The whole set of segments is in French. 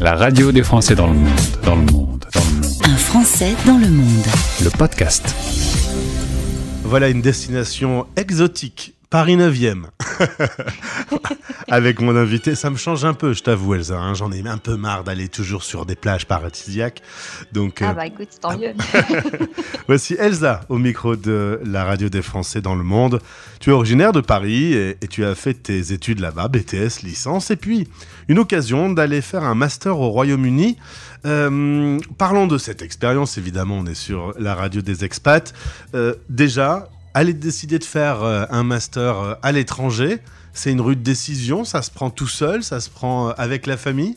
La radio des Français dans le monde, dans le monde, dans le monde. Un Français dans le monde. Le podcast. Voilà une destination exotique, Paris 9e. Avec mon invité, ça me change un peu, je t'avoue Elsa, hein. j'en ai un peu marre d'aller toujours sur des plages paradisiaques. Donc, Ah euh, bah écoute, tant mieux. voici Elsa au micro de la radio des Français dans le monde. Tu es originaire de Paris et, et tu as fait tes études là-bas, BTS, licence, et puis une occasion d'aller faire un master au Royaume-Uni. Euh, parlons de cette expérience, évidemment, on est sur la radio des expats. Euh, déjà, aller décider de faire euh, un master euh, à l'étranger, c'est une rude décision, ça se prend tout seul, ça se prend euh, avec la famille?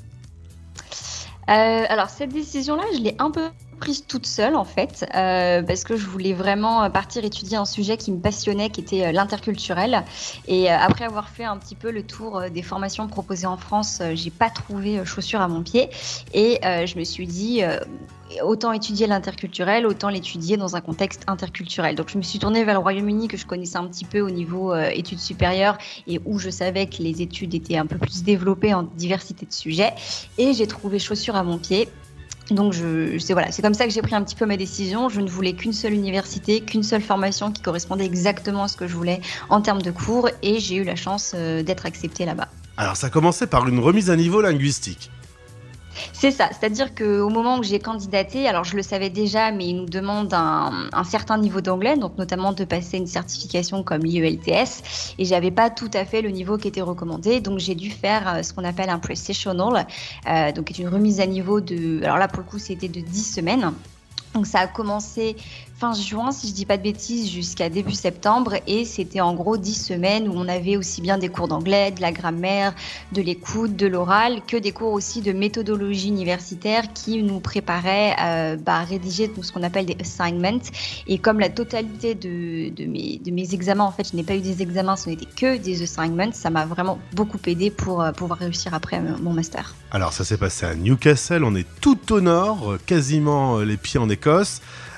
Alors cette décision-là, je l'ai un peu prise toute seule en fait, euh, parce que je voulais vraiment partir étudier un sujet qui me passionnait, qui était euh, l'interculturel. Et euh, après avoir fait un petit peu le tour des formations proposées en France, j'ai pas trouvé chaussures à mon pied, et je me suis dit autant étudier l'interculturel, autant l'étudier dans un contexte interculturel. Donc je me suis tournée vers le Royaume-Uni que je connaissais un petit peu au niveau études supérieures et où je savais que les études étaient un peu plus développées en diversité de sujets. Et j'ai trouvé chaussures à mon pied. Donc je, c'est voilà, c'est comme ça que j'ai pris un petit peu ma décision. Je ne voulais qu'une seule université, qu'une seule formation qui correspondait exactement à ce que je voulais en termes de cours, et j'ai eu la chance euh, d'être acceptée là-bas. Alors ça commençait par une remise à niveau linguistique. C'est ça, c'est-à-dire qu'au moment où j'ai candidaté, alors je le savais déjà, mais ils nous demandent un, certain niveau d'anglais, donc notamment de passer une certification comme l'IELTS, et j'avais pas tout à fait le niveau qui était recommandé, donc j'ai dû faire euh, ce qu'on appelle un precisional, euh, donc une remise à niveau de, alors là pour le coup c'était de 10 semaines. Donc ça a commencé fin juin, si je dis pas de bêtises, jusqu'à début septembre. Et c'était en gros 10 semaines où on avait aussi bien des cours d'anglais, de la grammaire, de l'écoute, de l'oral, que des cours aussi de méthodologie universitaire qui nous préparaient euh, bah, à rédiger ce qu'on appelle des assignments. Et comme la totalité de, mes, examens, en fait, je n'ai pas eu des examens, ce n'était que des assignments, ça m'a vraiment beaucoup aidé pour euh, pouvoir réussir après euh, mon master. Alors ça s'est passé à Newcastle, on est tout au nord, quasiment les pieds en Écosse.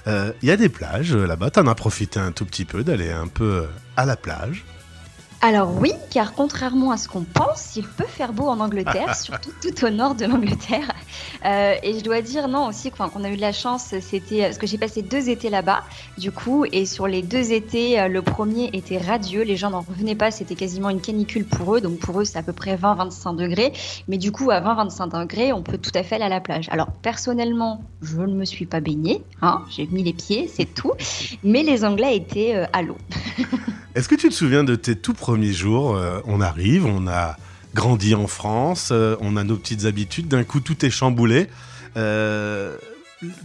Euh, Il y a des plages euh, là-bas, t'en as profité un tout petit peu d'aller un peu euh, à la plage. Alors oui, car contrairement à ce qu'on pense, il peut faire beau en Angleterre, surtout tout au nord de l'Angleterre. Euh, et je dois dire non aussi qu'on a eu de la chance, c'était parce que j'ai passé deux étés là-bas, du coup, et sur les deux étés, euh, le premier était radieux, les gens n'en revenaient pas, c'était quasiment une canicule pour eux, donc pour eux c'est à peu près 20-25 degrés, mais du coup à 20-25 degrés, on peut tout à fait aller à la plage. Alors personnellement, je ne me suis pas baignée, hein, j'ai mis les pieds, c'est tout, mais les Anglais étaient euh, à l'eau. Est-ce que tu te souviens de tes tout premiers jours Euh, On arrive, on a grandi en France, euh, on a nos petites habitudes, d'un coup tout est chamboulé. Euh,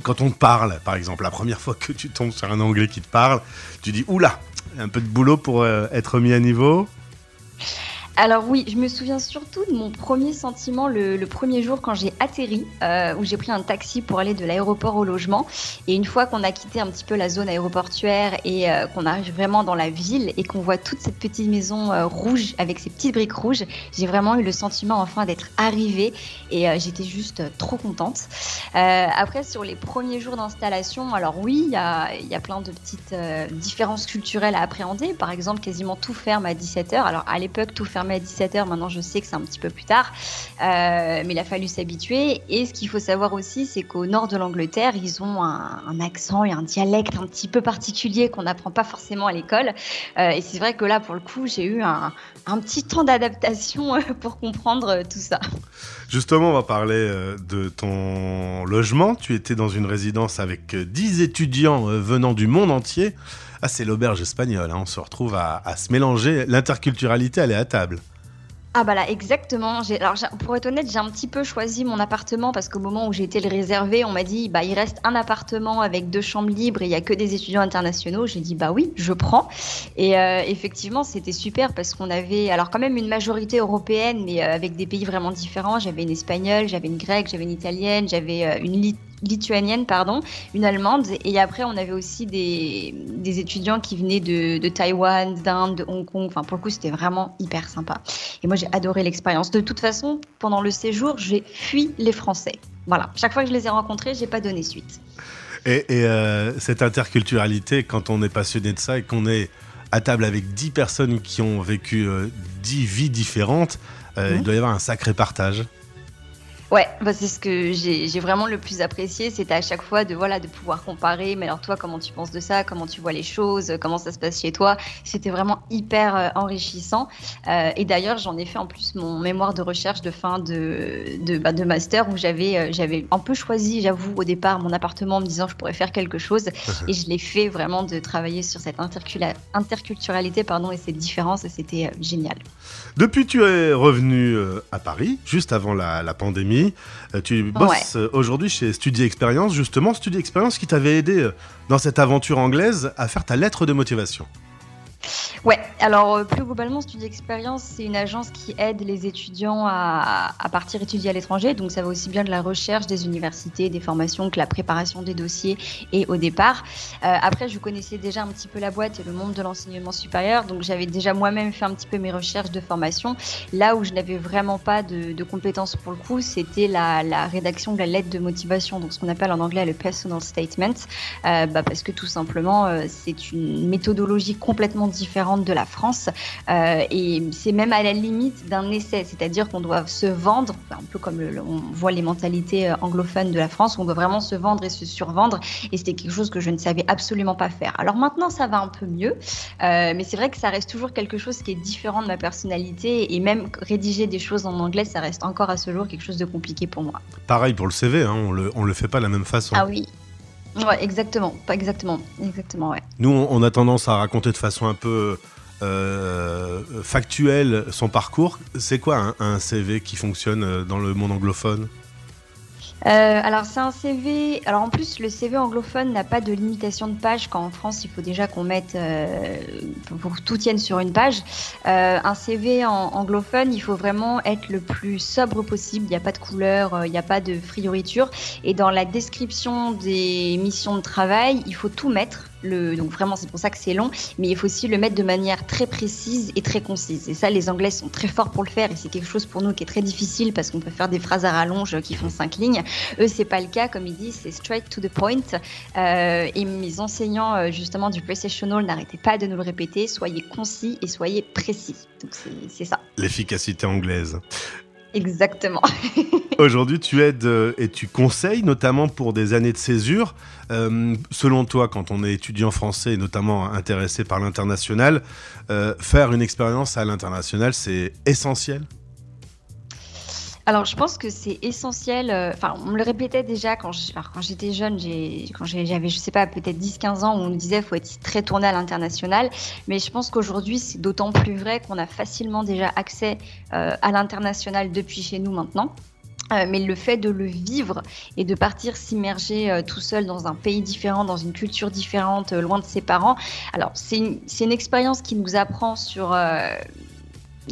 quand on te parle, par exemple, la première fois que tu tombes sur un Anglais qui te parle, tu dis oula, un peu de boulot pour être mis à niveau? Alors oui, je me souviens surtout de mon premier sentiment le, premier jour quand j'ai atterri, euh, où j'ai pris un taxi pour aller de l'aéroport au logement. Et une fois qu'on a quitté un petit peu la zone aéroportuaire et euh, qu'on arrive vraiment dans la ville et qu'on voit toute cette petite maison euh, rouge avec ses petites briques rouges, j'ai vraiment eu le sentiment enfin d'être arrivée et j'étais juste trop contente. Après, sur les premiers jours d'installation, alors oui, il y a, y a plein de petites différences culturelles à appréhender. Par exemple, quasiment tout ferme à 17h. Alors à l'époque, tout fermait à 17h. Maintenant, je sais que c'est un petit peu plus tard. Euh, mais il a fallu s'habituer. Et ce qu'il faut savoir aussi, c'est qu'au nord de l'Angleterre, ils ont un, accent et un dialecte un petit peu particulier qu'on n'apprend pas forcément à l'école. Euh, et c'est vrai que là, pour le coup, j'ai eu un, un petit temps d'adaptation euh, pour comprendre tout ça. Justement, on va parler de ton logement. Tu étais dans une résidence avec euh, 10 étudiants venant du monde entier. Ah, c'est l'auberge espagnole. hein. On se retrouve à, se mélanger. L'interculturalité, elle est à table. Ah bah là exactement. Alors pour être honnête, j'ai un petit peu choisi mon appartement parce qu'au moment où j'ai été le réserver, on m'a dit bah il reste un appartement avec deux chambres libres et il y a que des étudiants internationaux. J'ai dit bah oui, je prends. Et euh, effectivement, c'était super parce qu'on avait alors quand même une majorité européenne mais euh, avec des pays vraiment différents. J'avais une espagnole, j'avais une grecque, j'avais une italienne, j'avais euh, une lituanienne, pardon, une allemande. Et après, on avait aussi des, des étudiants qui venaient de, de Taïwan, d'Inde, de Hong Kong. Enfin, pour le coup, c'était vraiment hyper sympa. Et moi, j'ai adoré l'expérience. De toute façon, pendant le séjour, j'ai fui les Français. Voilà. Chaque fois que je les ai rencontrés, j'ai pas donné suite. Et, et, euh, cette interculturalité, quand on est passionné de ça et qu'on est à table avec 10 personnes qui ont vécu euh, 10 vies différentes, euh, Mhm. il doit y avoir un sacré partage. Ouais, bah c'est ce que j'ai vraiment le plus apprécié, c'était à chaque fois de voilà de pouvoir comparer. Mais alors toi, comment tu penses de ça Comment tu vois les choses Comment ça se passe chez toi C'était vraiment hyper euh, enrichissant. Euh, et d'ailleurs, j'en ai fait en plus mon mémoire de recherche de fin de de, bah, de master où j'avais euh, j'avais un peu choisi, j'avoue, au départ mon appartement en me disant je pourrais faire quelque chose. et je l'ai fait vraiment de travailler sur cette interculturalité pardon et ces différences. Et c'était euh, génial. Depuis, tu es revenu euh, à Paris, juste avant la, la pandémie. Euh, tu bosses euh, aujourd'hui chez Studi Experience, justement, Studi Experience qui t'avait aidé euh, dans cette aventure anglaise à faire ta lettre de motivation. Ouais, alors euh, plus globalement, Studi Experience, c'est une agence qui aide les étudiants à, à partir étudier à l'étranger. Donc ça va aussi bien de la recherche des universités, des formations que la préparation des dossiers et au départ. Euh, après, je connaissais déjà un petit peu la boîte et le monde de l'enseignement supérieur. Donc j'avais déjà moi-même fait un petit peu mes recherches de formation. Là où je n'avais vraiment pas de, de compétences pour le coup, c'était la, la, rédaction de la lettre de motivation, donc ce qu'on appelle en anglais le personal statement. Euh, bah parce que tout simplement, euh, c'est une méthodologie complètement différente de la France. Euh, et c'est même à la limite d'un essai, c'est-à-dire qu'on doit se vendre, un peu comme le, on voit les mentalités euh, anglophones de la France, on doit vraiment se vendre et se survendre. Et c'était quelque chose que je ne savais absolument pas faire. Alors maintenant, ça va un peu mieux, euh, mais c'est vrai que ça reste toujours quelque chose qui est différent de ma personnalité. Et même rédiger des choses en anglais, ça reste encore à ce jour quelque chose de compliqué pour moi. Pareil pour le CV, hein, on le, on le fait pas de la même façon. Ah oui, Ouais, exactement, exactement. Nous, on, a tendance à raconter de façon un peu euh, factuelle son parcours. C'est quoi un, un, CV qui fonctionne dans le monde anglophone? Euh, alors c'est un CV. Alors en plus le CV anglophone n'a pas de limitation de page quand en France il faut déjà qu'on mette euh, pour que tout tienne sur une page. Euh, un CV anglophone il faut vraiment être le plus sobre possible. Il n'y a pas de couleur, il n'y a pas de frioriture. Et dans la description des missions de travail il faut tout mettre. Donc vraiment c'est pour ça que c'est long, mais il faut aussi le mettre de manière très précise et très concise. Et ça les Anglais sont très forts pour le faire et c'est quelque chose pour nous qui est très difficile parce qu'on peut faire des phrases à rallonge qui font cinq lignes. Eux c'est pas le cas, comme ils disent c'est straight to the point. Euh, et mes enseignants euh, justement du Precisional n'arrêtaient pas de nous le répéter, soyez concis et soyez précis. Donc c'est ça. L'efficacité anglaise. Exactement. Aujourd'hui, tu aides et tu conseilles, notamment pour des années de césure. Euh, selon toi, quand on est étudiant français, et notamment intéressé par l'international, euh, faire une expérience à l'international, c'est essentiel? Alors, je pense que c'est essentiel. Enfin, euh, on me le répétait déjà quand j'étais jeune, quand j'avais, je sais pas, peut-être 10-15 ans, où on me disait faut être très tourné à l'international. Mais je pense qu'aujourd'hui, c'est d'autant plus vrai qu'on a facilement déjà accès euh, à l'international depuis chez nous maintenant. Euh, mais le fait de le vivre et de partir s'immerger tout seul dans un pays différent, dans une culture différente, loin de ses parents, alors c'est une expérience qui nous apprend sur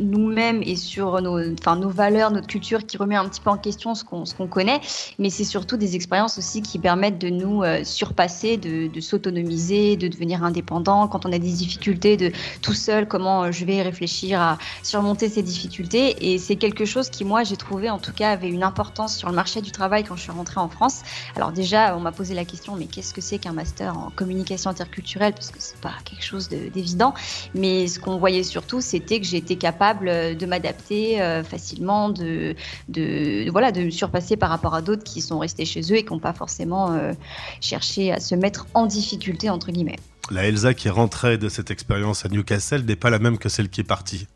nous-mêmes et sur nos, enfin, nos valeurs, notre culture, qui remet un petit peu en question ce qu'on qu'on connaît, mais c'est surtout des expériences aussi qui permettent de nous euh, surpasser, de, de s'autonomiser, de devenir indépendant. Quand on a des difficultés, de tout seul, comment euh, je vais réfléchir à surmonter ces difficultés. Et c'est quelque chose qui, moi, j'ai trouvé, en tout cas, avait une importance sur le marché du travail quand je suis rentrée en France. Alors déjà, on m'a posé la question, mais qu'est-ce que c'est qu'un master en communication interculturelle? Parce que c'est pas quelque chose d'évident. Mais ce qu'on voyait surtout, c'était que j'étais capable de m'adapter euh, facilement, de, de, voilà, de me surpasser par rapport à d'autres qui sont restés chez eux et qui n'ont pas forcément euh, cherché à se mettre en difficulté, entre guillemets. La Elsa qui est rentrée de cette expérience à Newcastle n'est pas la même que celle qui est partie.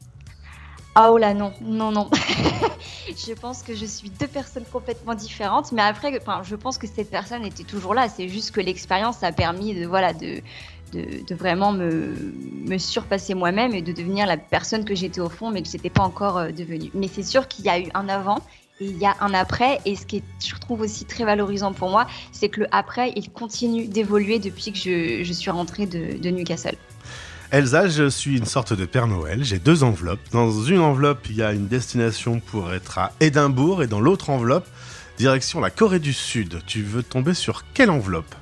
Ah oh là non, non, non. je pense que je suis deux personnes complètement différentes, mais après, enfin, je pense que cette personne était toujours là. C'est juste que l'expérience a permis de, voilà, de, de, vraiment me, surpasser moi-même et de devenir la personne que j'étais au fond, mais que je n'étais pas encore euh, devenue. Mais c'est sûr qu'il y a eu un avant et il y a un après. Et ce qui je trouve aussi très valorisant pour moi, c'est que le après, il continue d'évoluer depuis que je, je, suis rentrée de, de Newcastle. Elsa, je suis une sorte de Père Noël. J'ai deux enveloppes. Dans une enveloppe, il y a une destination pour être à Édimbourg et dans l'autre enveloppe, direction la Corée du Sud. Tu veux tomber sur quelle enveloppe?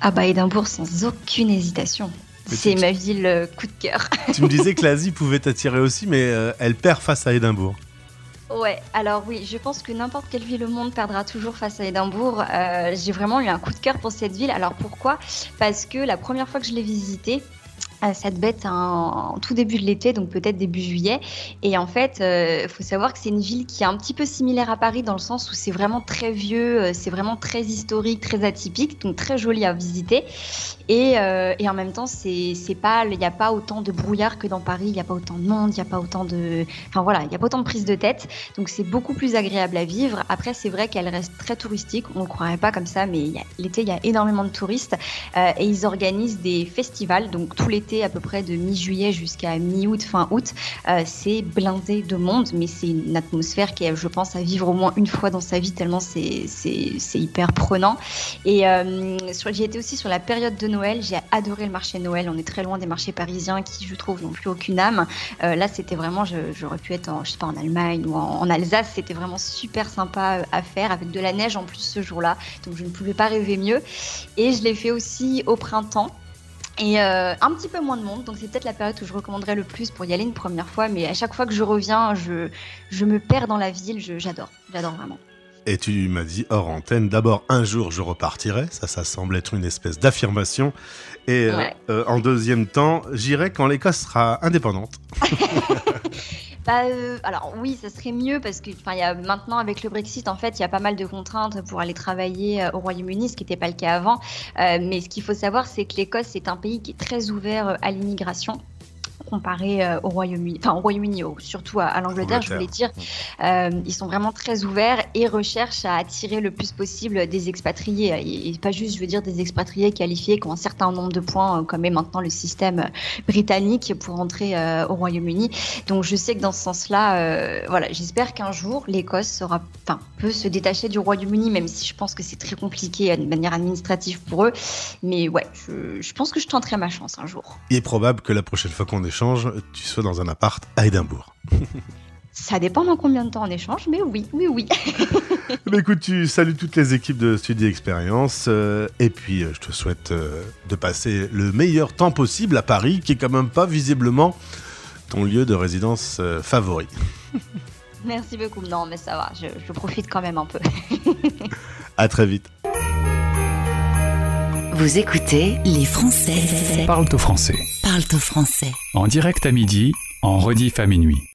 Ah bah Édimbourg sans aucune hésitation. C'est ma ville euh, coup de cœur. tu me disais que l'Asie pouvait t'attirer aussi, mais euh, elle perd face à Édimbourg. Ouais, alors oui, je pense que n'importe quelle ville au monde perdra toujours face à Édimbourg. Euh, J'ai vraiment eu un coup de cœur pour cette ville. Alors pourquoi? Parce que la première fois que je l'ai visitée, cette bête en, tout début de l'été, donc peut-être début juillet. Et en fait, il euh, faut savoir que c'est une ville qui est un petit peu similaire à Paris dans le sens où c'est vraiment très vieux, euh, c'est vraiment très historique, très atypique, donc très joli à visiter. Et, euh, en même temps, c'est pas, il n'y a pas autant de brouillard que dans Paris, il n'y a pas autant de monde, il n'y a pas autant de, enfin voilà, il y a pas autant de prise de tête. Donc c'est beaucoup plus agréable à vivre. Après, c'est vrai qu'elle reste très touristique. On ne croirait pas comme ça, mais l'été, il y a énormément de touristes et ils organisent des festivals, donc tout à peu près de mi-juillet jusqu'à mi-août, fin août, euh, c'est blindé de monde, mais c'est une atmosphère qui est, je pense, à vivre au moins une fois dans sa vie, tellement c'est hyper prenant. Et euh, j'ai été aussi sur la période de Noël, j'ai adoré le marché Noël, on est très loin des marchés parisiens qui, je trouve, n'ont plus aucune âme. Euh, là, c'était vraiment, j'aurais pu être en, je sais pas, en Allemagne ou en, Alsace, c'était vraiment super sympa à faire, avec de la neige en plus ce jour-là, donc je ne pouvais pas rêver mieux. Et je l'ai fait aussi au printemps et euh, un petit peu moins de monde, donc c'est peut-être la période où je recommanderais le plus pour y aller une première fois. Mais à chaque fois que je reviens, je, je me perds dans la ville. J'adore, j'adore vraiment. Et tu m'as dit hors antenne, d'abord un jour je repartirai, ça, ça semble être une espèce d'affirmation. Et euh, euh, en deuxième temps, j'irai quand l'Écosse sera indépendante. Bah, alors oui, ça serait mieux parce que y a, maintenant avec le Brexit, en fait, il y a pas mal de contraintes pour aller travailler euh, au Royaume-Uni, ce qui n'était pas le cas avant. Euh, mais ce qu'il faut savoir, c'est que l'Écosse est un pays qui est très ouvert à l'immigration comparé euh, au Royaume-Uni, enfin au Royaume-Uni, surtout à, l'Angleterre, je voulais dire. Euh, ils sont vraiment très ouverts et recherchent à attirer le plus possible des expatriés. Et, pas juste, je veux dire, des expatriés qualifiés qui ont un certain nombre de points, euh, comme est maintenant le système britannique pour entrer au Royaume-Uni. Donc je sais que dans ce sens-là, voilà, j'espère qu'un jour l'Écosse sera, peut se détacher du Royaume-Uni, même si je pense que c'est très compliqué de manière administrative pour eux. Mais ouais, je, je pense que je tenterai ma chance un jour. Il est probable que la prochaine fois qu'on échange échange, tu sois dans un appart à Édimbourg. Ça dépend dans combien de temps on échange, mais oui, oui, oui. mais écoute, tu salues toutes les équipes de Studio Expérience euh, et puis euh, je te souhaite euh, de passer le meilleur temps possible à Paris, qui est quand même pas visiblement ton lieu de résidence favori. Merci beaucoup. Non, mais ça va, je, je profite quand même un peu. à très vite. Vous écoutez Les Français. Parle-toi français. Parle-toi français. En direct à midi, en rediff à minuit.